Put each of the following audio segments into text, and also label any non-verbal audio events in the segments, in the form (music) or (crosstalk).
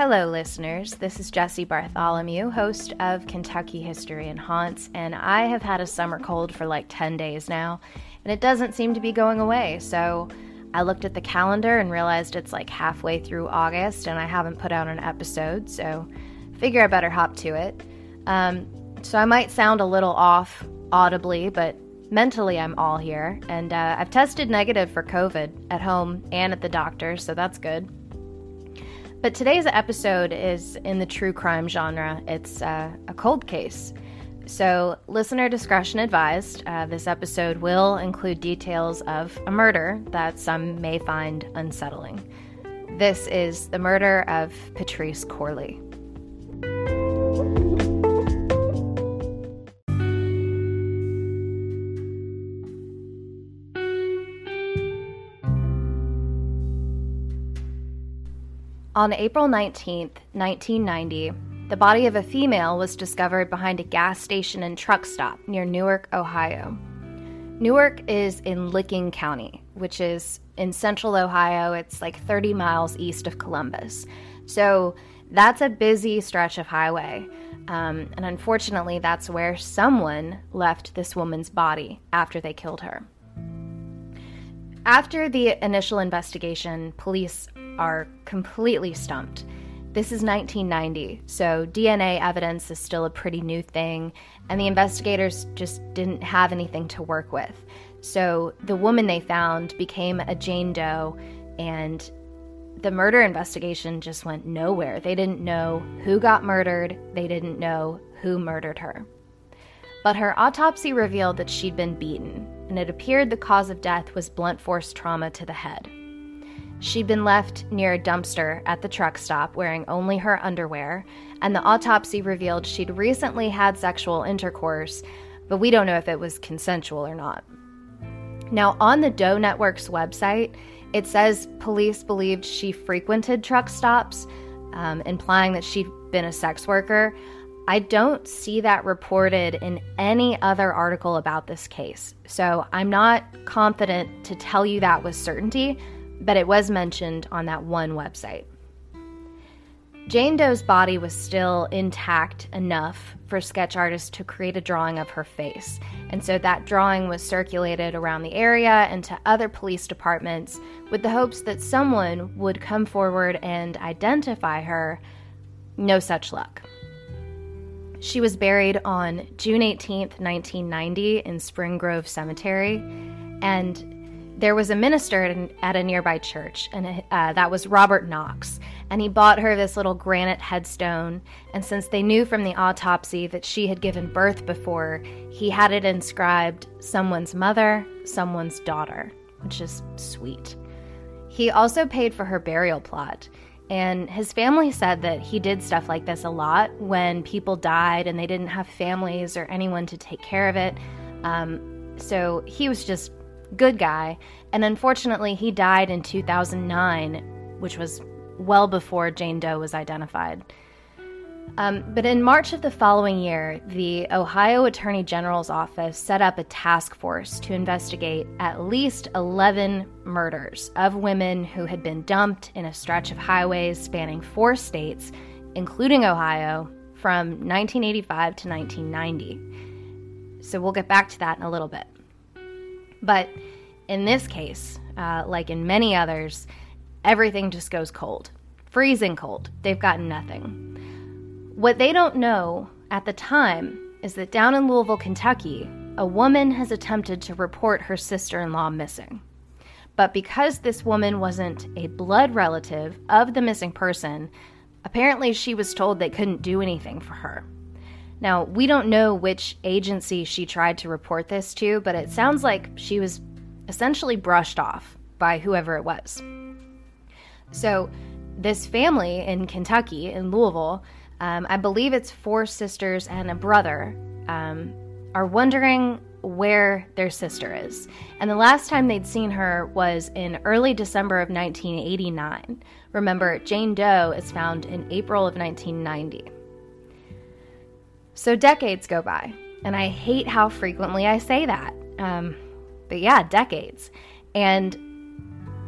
Hello, listeners. This is Jesse Bartholomew, host of Kentucky History and Haunts, and I have had a summer cold for like 10 days now, and it doesn't seem to be going away. So I looked at the calendar and realized it's like halfway through August, and I haven't put out an episode, so figure I better hop to it. Um, so I might sound a little off audibly, but mentally I'm all here, and uh, I've tested negative for COVID at home and at the doctor, so that's good. But today's episode is in the true crime genre. It's uh, a cold case. So, listener discretion advised. Uh, this episode will include details of a murder that some may find unsettling. This is the murder of Patrice Corley. On April 19, 1990, the body of a female was discovered behind a gas station and truck stop near Newark, Ohio. Newark is in Licking County, which is in central Ohio. It's like 30 miles east of Columbus. So that's a busy stretch of highway. Um, and unfortunately, that's where someone left this woman's body after they killed her. After the initial investigation, police are completely stumped. This is 1990, so DNA evidence is still a pretty new thing, and the investigators just didn't have anything to work with. So the woman they found became a Jane Doe, and the murder investigation just went nowhere. They didn't know who got murdered, they didn't know who murdered her. But her autopsy revealed that she'd been beaten, and it appeared the cause of death was blunt force trauma to the head. She'd been left near a dumpster at the truck stop wearing only her underwear, and the autopsy revealed she'd recently had sexual intercourse, but we don't know if it was consensual or not. Now, on the Doe Network's website, it says police believed she frequented truck stops, um, implying that she'd been a sex worker. I don't see that reported in any other article about this case, so I'm not confident to tell you that with certainty but it was mentioned on that one website. Jane Doe's body was still intact enough for sketch artists to create a drawing of her face, and so that drawing was circulated around the area and to other police departments with the hopes that someone would come forward and identify her. No such luck. She was buried on June 18, 1990, in Spring Grove Cemetery, and there was a minister at a nearby church, and uh, that was Robert Knox. And he bought her this little granite headstone. And since they knew from the autopsy that she had given birth before, he had it inscribed someone's mother, someone's daughter, which is sweet. He also paid for her burial plot. And his family said that he did stuff like this a lot when people died and they didn't have families or anyone to take care of it. Um, so he was just good guy, and unfortunately, he died in 2009, which was well before Jane Doe was identified. Um, but in March of the following year, the Ohio Attorney General's office set up a task force to investigate at least 11 murders of women who had been dumped in a stretch of highways spanning four states, including Ohio, from 1985 to 1990. So we'll get back to that in a little bit. But in this case, uh, like in many others, everything just goes cold. Freezing cold. They've got nothing. What they don't know at the time is that down in Louisville, Kentucky, a woman has attempted to report her sister in law missing. But because this woman wasn't a blood relative of the missing person, apparently she was told they couldn't do anything for her. Now, we don't know which agency she tried to report this to, but it sounds like she was essentially brushed off by whoever it was. So, this family in Kentucky, in Louisville, um, I believe it's four sisters and a brother, um, are wondering where their sister is. And the last time they'd seen her was in early December of 1989. Remember, Jane Doe is found in April of 1990. So decades go by, and I hate how frequently I say that. Um, but yeah, decades. And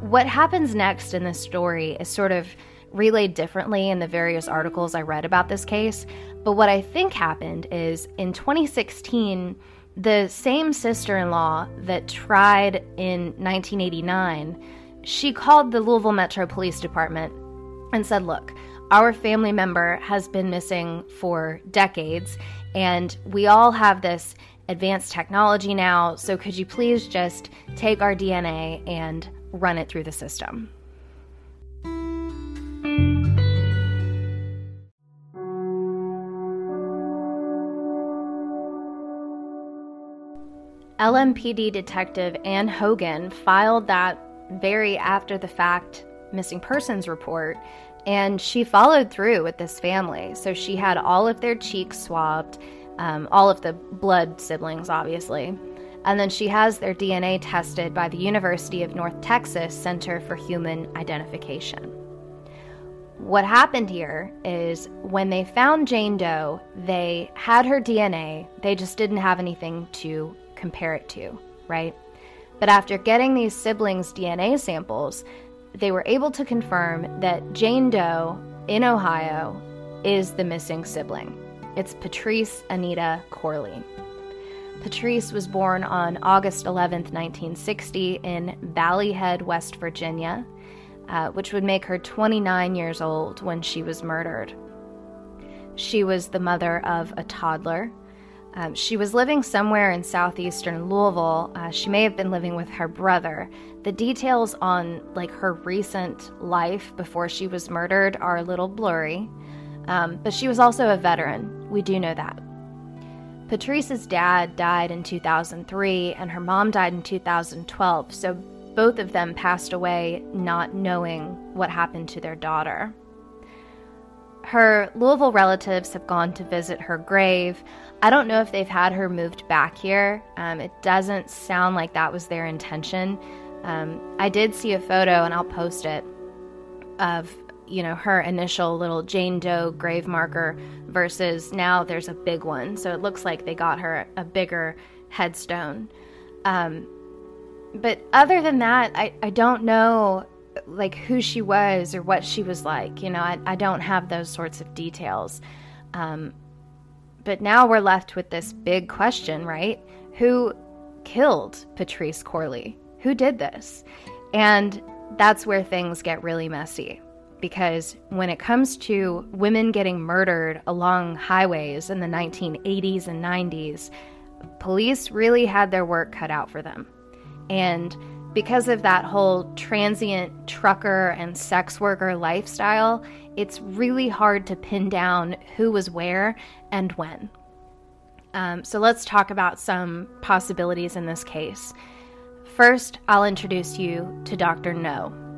what happens next in this story is sort of relayed differently in the various articles I read about this case. But what I think happened is in 2016, the same sister in law that tried in 1989, she called the Louisville Metro Police Department and said, Look, our family member has been missing for decades, and we all have this advanced technology now. So could you please just take our DNA and run it through the system? LMPD detective Ann Hogan filed that very after the fact missing persons report and she followed through with this family. So she had all of their cheeks swabbed, um, all of the blood siblings, obviously. And then she has their DNA tested by the University of North Texas Center for Human Identification. What happened here is when they found Jane Doe, they had her DNA, they just didn't have anything to compare it to, right? But after getting these siblings' DNA samples, they were able to confirm that Jane Doe in Ohio is the missing sibling. It's Patrice Anita Corley. Patrice was born on August 11, 1960, in Valley Head, West Virginia, uh, which would make her 29 years old when she was murdered. She was the mother of a toddler. Um, she was living somewhere in southeastern Louisville. Uh, she may have been living with her brother, the details on like her recent life before she was murdered are a little blurry, um, but she was also a veteran. We do know that. Patrice's dad died in 2003 and her mom died in 2012, so both of them passed away not knowing what happened to their daughter. Her Louisville relatives have gone to visit her grave. I don't know if they've had her moved back here. Um, it doesn't sound like that was their intention. Um, I did see a photo, and I'll post it, of you know her initial little Jane Doe grave marker versus now there's a big one. So it looks like they got her a bigger headstone. Um, but other than that, I, I don't know like who she was or what she was like. You know, I, I don't have those sorts of details. Um, but now we're left with this big question, right? Who killed Patrice Corley? who did this? And that's where things get really messy. Because when it comes to women getting murdered along highways in the 1980s and 90s, police really had their work cut out for them. And because of that whole transient trucker and sex worker lifestyle, it's really hard to pin down who was where and when. Um, so let's talk about some possibilities in this case. First, I'll introduce you to Dr. No.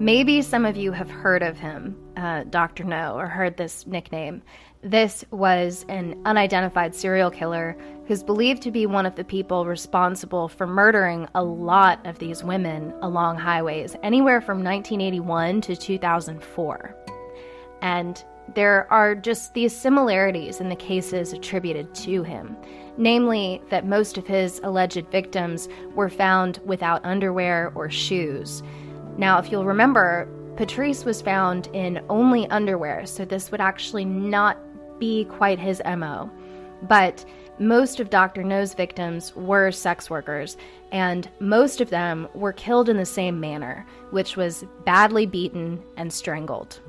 Maybe some of you have heard of him, uh, Dr. No, or heard this nickname. This was an unidentified serial killer who's believed to be one of the people responsible for murdering a lot of these women along highways, anywhere from 1981 to 2004. And there are just these similarities in the cases attributed to him namely, that most of his alleged victims were found without underwear or shoes. Now, if you'll remember, Patrice was found in only underwear, so this would actually not be quite his MO. But most of Dr. No's victims were sex workers, and most of them were killed in the same manner, which was badly beaten and strangled.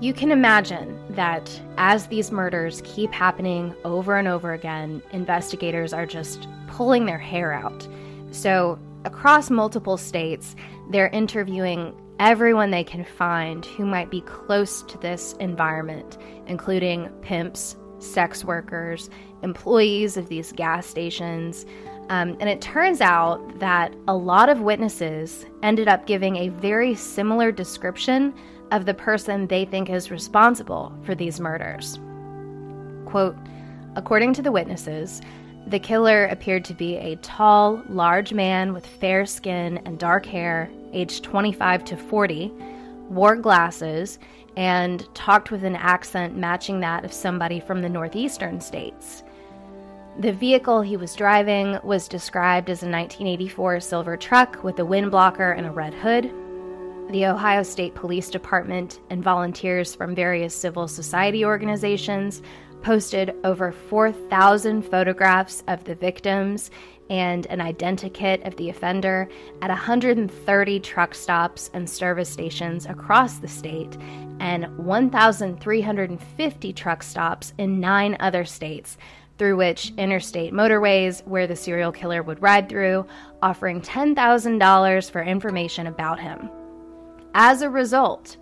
You can imagine that as these murders keep happening over and over again, investigators are just pulling their hair out. So, across multiple states, they're interviewing everyone they can find who might be close to this environment, including pimps, sex workers, employees of these gas stations. Um, and it turns out that a lot of witnesses ended up giving a very similar description of the person they think is responsible for these murders. Quote According to the witnesses, the killer appeared to be a tall, large man with fair skin and dark hair, aged 25 to 40, wore glasses, and talked with an accent matching that of somebody from the northeastern states. The vehicle he was driving was described as a 1984 silver truck with a wind blocker and a red hood. The Ohio State Police Department and volunteers from various civil society organizations posted over 4,000 photographs of the victims and an identikit of the offender at 130 truck stops and service stations across the state and 1,350 truck stops in nine other states, through which interstate motorways where the serial killer would ride through, offering $10,000 for information about him. As a result,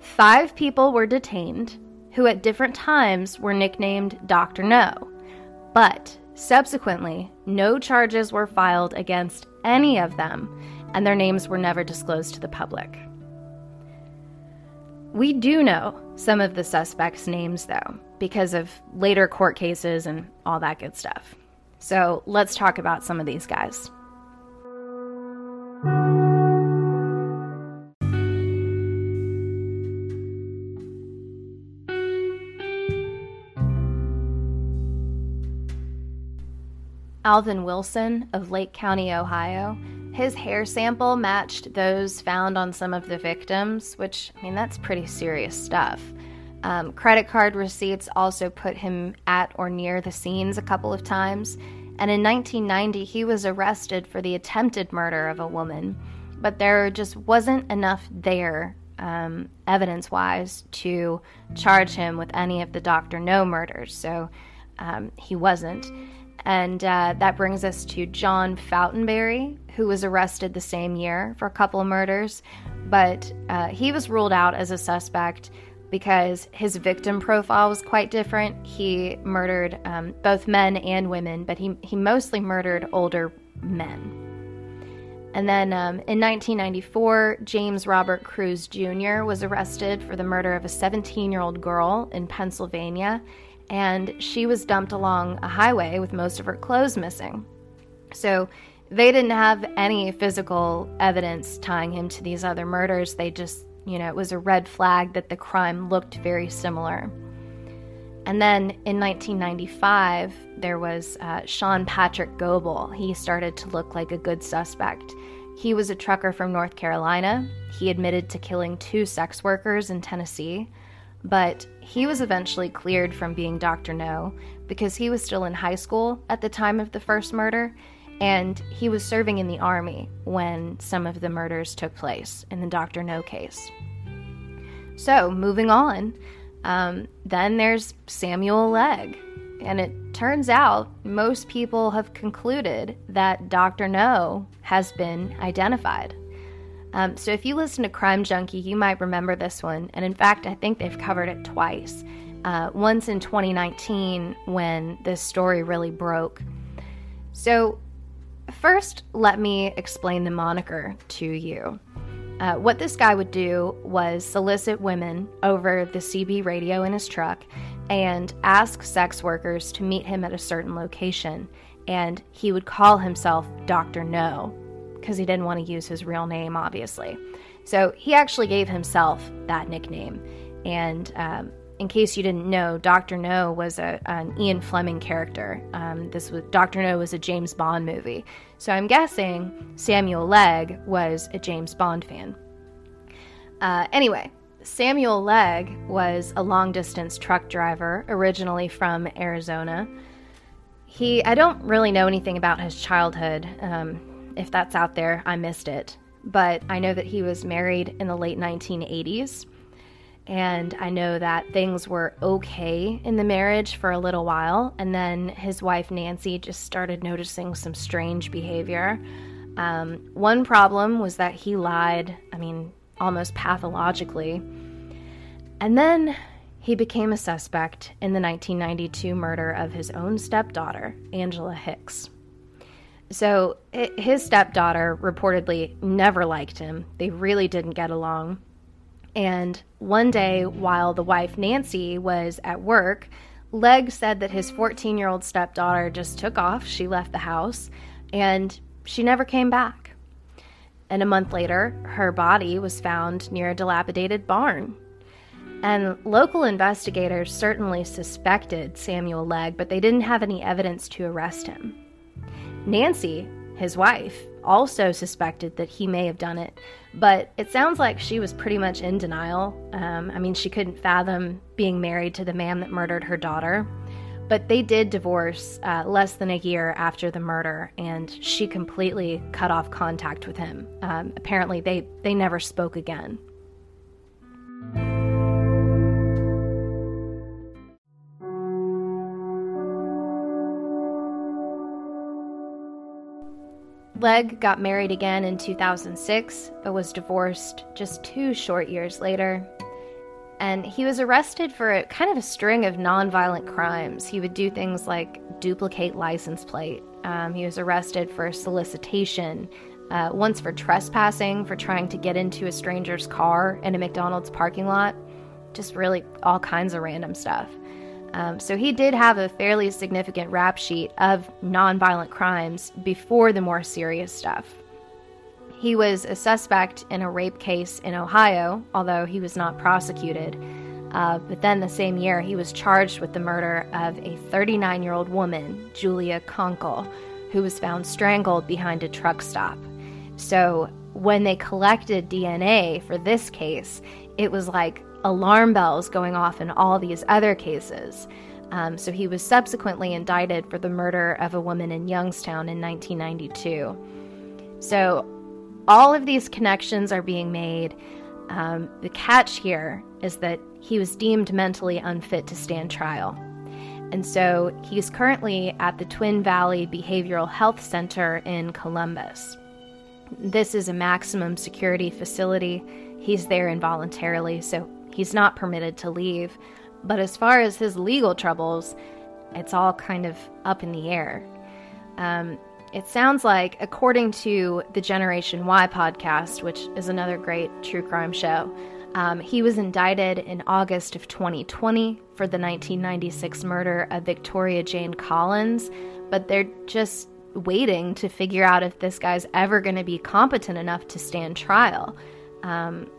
five people were detained who at different times were nicknamed Dr. No. But subsequently, no charges were filed against any of them, and their names were never disclosed to the public. We do know some of the suspects' names, though, because of later court cases and all that good stuff. So let's talk about some of these guys. Alvin Wilson of Lake County, Ohio, his hair sample matched those found on some of the victims, which, I mean, that's pretty serious stuff. Um, credit card receipts also put him at or near the scenes a couple of times. And in 1990, he was arrested for the attempted murder of a woman, but there just wasn't enough there, um, evidence wise, to charge him with any of the Dr. No murders. So um, he wasn't. And uh, that brings us to John Fautenberry, who was arrested the same year for a couple of murders, but uh, he was ruled out as a suspect because his victim profile was quite different. He murdered um, both men and women, but he, he mostly murdered older men. And then um, in 1994, James Robert Cruz Jr. was arrested for the murder of a 17 year old girl in Pennsylvania and she was dumped along a highway with most of her clothes missing. So they didn't have any physical evidence tying him to these other murders. They just, you know, it was a red flag that the crime looked very similar. And then in 1995, there was uh, Sean Patrick Goebel. He started to look like a good suspect. He was a trucker from North Carolina. He admitted to killing two sex workers in Tennessee but he was eventually cleared from being Dr. No because he was still in high school at the time of the first murder and he was serving in the army when some of the murders took place in the Dr. No case. So, moving on, um, then there's Samuel Legg. And it turns out most people have concluded that Dr. No has been identified. Um, so if you listen to Crime Junkie, you might remember this one. And in fact, I think they've covered it twice. Uh, once in 2019 when this story really broke. So, first, let me explain the moniker to you. Uh, what this guy would do was solicit women over the CB radio in his truck and ask sex workers to meet him at a certain location. And he would call himself Dr. No because he didn't want to use his real name, obviously. So he actually gave himself that nickname. And um, in case you didn't know, Doctor No was a, an Ian Fleming character. Um, this was Doctor No was a James Bond movie, so I'm guessing Samuel Legg was a James Bond fan. Uh, anyway, Samuel Legg was a long distance truck driver, originally from Arizona. He, I don't really know anything about his childhood. Um, if that's out there, I missed it. But I know that he was married in the late 1980s. And I know that things were okay in the marriage for a little while. And then his wife, Nancy, just started noticing some strange behavior. Um, one problem was that he lied, I mean, almost pathologically. And then he became a suspect in the 1992 murder of his own stepdaughter, Angela Hicks. So his stepdaughter reportedly never liked him. They really didn't get along. And one day, while the wife Nancy was at work, Legg said that his 14 year old stepdaughter just took off. She left the house and she never came back. And a month later, her body was found near a dilapidated barn. And local investigators certainly suspected Samuel Legg, but they didn't have any evidence to arrest him. Nancy, his wife, also suspected that he may have done it, but it sounds like she was pretty much in denial. Um, I mean, she couldn't fathom being married to the man that murdered her daughter. But they did divorce uh, less than a year after the murder, and she completely cut off contact with him. Um, apparently, they, they never spoke again. Legg got married again in 2006, but was divorced just two short years later. And he was arrested for a, kind of a string of nonviolent crimes. He would do things like duplicate license plate. Um, he was arrested for solicitation, uh, once for trespassing, for trying to get into a stranger's car in a McDonald's parking lot. Just really all kinds of random stuff. Um, so he did have a fairly significant rap sheet of nonviolent crimes before the more serious stuff. He was a suspect in a rape case in Ohio, although he was not prosecuted. Uh, but then the same year, he was charged with the murder of a 39 year old woman, Julia Konkel, who was found strangled behind a truck stop. So when they collected DNA for this case, it was like alarm bells going off in all these other cases. Um, so he was subsequently indicted for the murder of a woman in Youngstown in 1992. So all of these connections are being made. Um, the catch here is that he was deemed mentally unfit to stand trial. And so he's currently at the Twin Valley Behavioral Health Center in Columbus. This is a maximum security facility. He's there involuntarily, so He's not permitted to leave. But as far as his legal troubles, it's all kind of up in the air. Um, it sounds like, according to the Generation Why podcast, which is another great true crime show, um, he was indicted in August of 2020 for the 1996 murder of Victoria Jane Collins, but they're just waiting to figure out if this guy's ever going to be competent enough to stand trial. Um,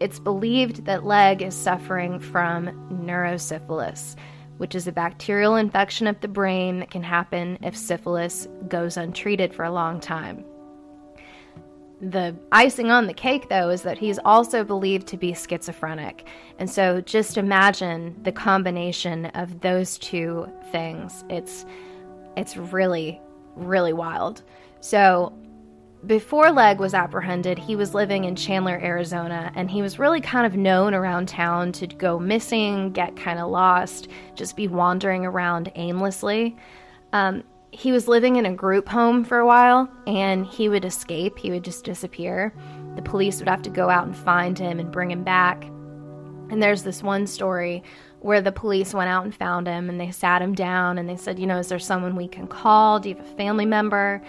it's believed that Legg is suffering from neurosyphilis, which is a bacterial infection of the brain that can happen if syphilis goes untreated for a long time. The icing on the cake, though, is that he's also believed to be schizophrenic. And so just imagine the combination of those two things. It's it's really, really wild. So before Legg was apprehended, he was living in Chandler, Arizona, and he was really kind of known around town to go missing, get kind of lost, just be wandering around aimlessly. Um, he was living in a group home for a while, and he would escape. He would just disappear. The police would have to go out and find him and bring him back. And there's this one story where the police went out and found him, and they sat him down and they said, You know, is there someone we can call? Do you have a family member?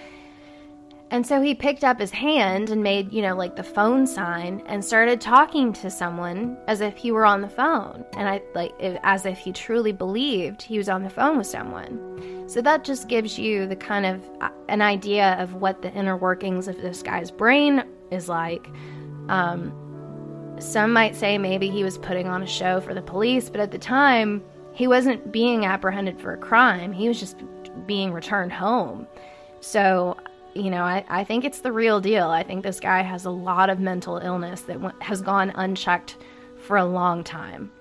And so he picked up his hand and made, you know, like the phone sign and started talking to someone as if he were on the phone. And I like as if he truly believed he was on the phone with someone. So that just gives you the kind of uh, an idea of what the inner workings of this guy's brain is like. Um, some might say maybe he was putting on a show for the police, but at the time, he wasn't being apprehended for a crime. He was just being returned home. So you know, I, I think it's the real deal. I think this guy has a lot of mental illness that w- has gone unchecked for a long time.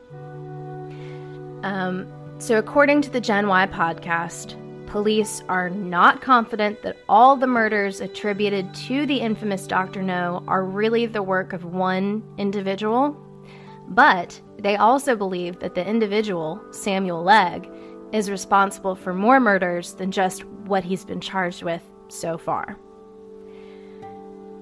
Um, so, according to the Gen Y podcast, police are not confident that all the murders attributed to the infamous Dr. No are really the work of one individual, but they also believe that the individual, Samuel Legg, is responsible for more murders than just what he's been charged with so far.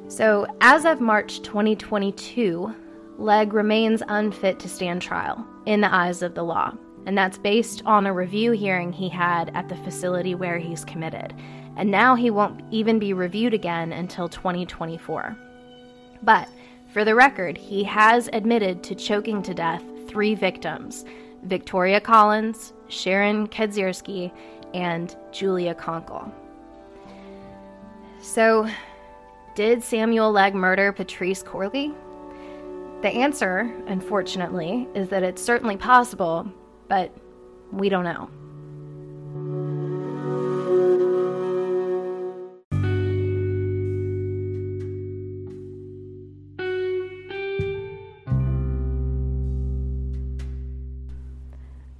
So, as of March 2022, Legg remains unfit to stand trial in the eyes of the law, and that's based on a review hearing he had at the facility where he's committed. And now he won't even be reviewed again until 2024. But for the record, he has admitted to choking to death three victims Victoria Collins, Sharon Kedzierski, and Julia Konkel. So, did Samuel Legg murder Patrice Corley? The answer, unfortunately, is that it's certainly possible, but we don't know.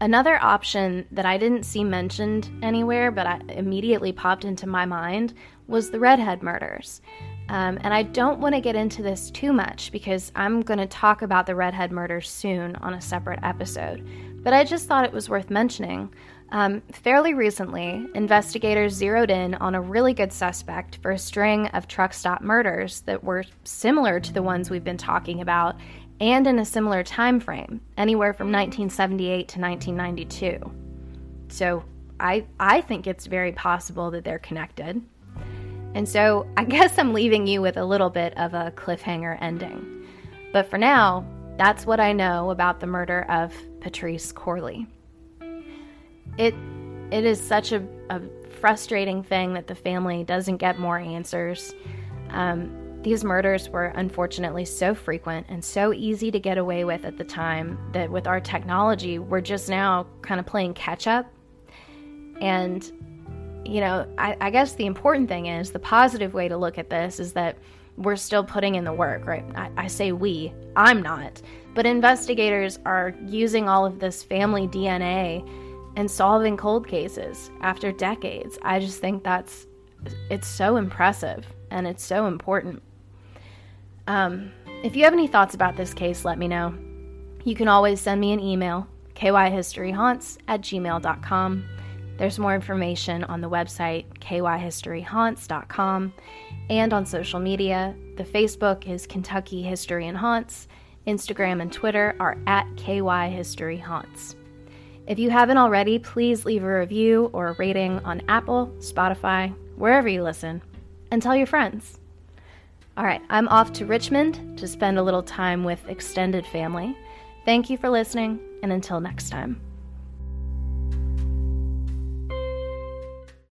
Another option that I didn't see mentioned anywhere, but I immediately popped into my mind, was the Redhead murders. Um, and I don't want to get into this too much because I'm going to talk about the Redhead murders soon on a separate episode. But I just thought it was worth mentioning. Um, fairly recently, investigators zeroed in on a really good suspect for a string of truck stop murders that were similar to the ones we've been talking about and in a similar time frame, anywhere from 1978 to 1992. So I, I think it's very possible that they're connected. And so I (laughs) guess I'm leaving you with a little bit of a cliffhanger ending. But for now, that's what I know about the murder of Patrice Corley. It it is such a, a frustrating thing that the family doesn't get more answers. Um, these murders were unfortunately so frequent and so easy to get away with at the time that with our technology, we're just now kind of playing catch up. And, you know, I, I, guess the important thing is the positive way to look at this is that we're still putting in the work, right? I, I say we, I'm not. But investigators are using all of this family DNA and solving cold cases after decades. I just think that's it's so impressive and it's so important. Um, if you have any thoughts about this case, let me know. You can always send me an email, kyhistoryhaunts at gmail.com. There's more information on the website, kyhistoryhaunts.com, and on social media. The Facebook is Kentucky History and Haunts. Instagram and Twitter are at kyhistoryhaunts. If you haven't already, please leave a review or a rating on Apple, Spotify, wherever you listen, and tell your friends. All right, I'm off to Richmond to spend a little time with extended family. Thank you for listening, and until next time.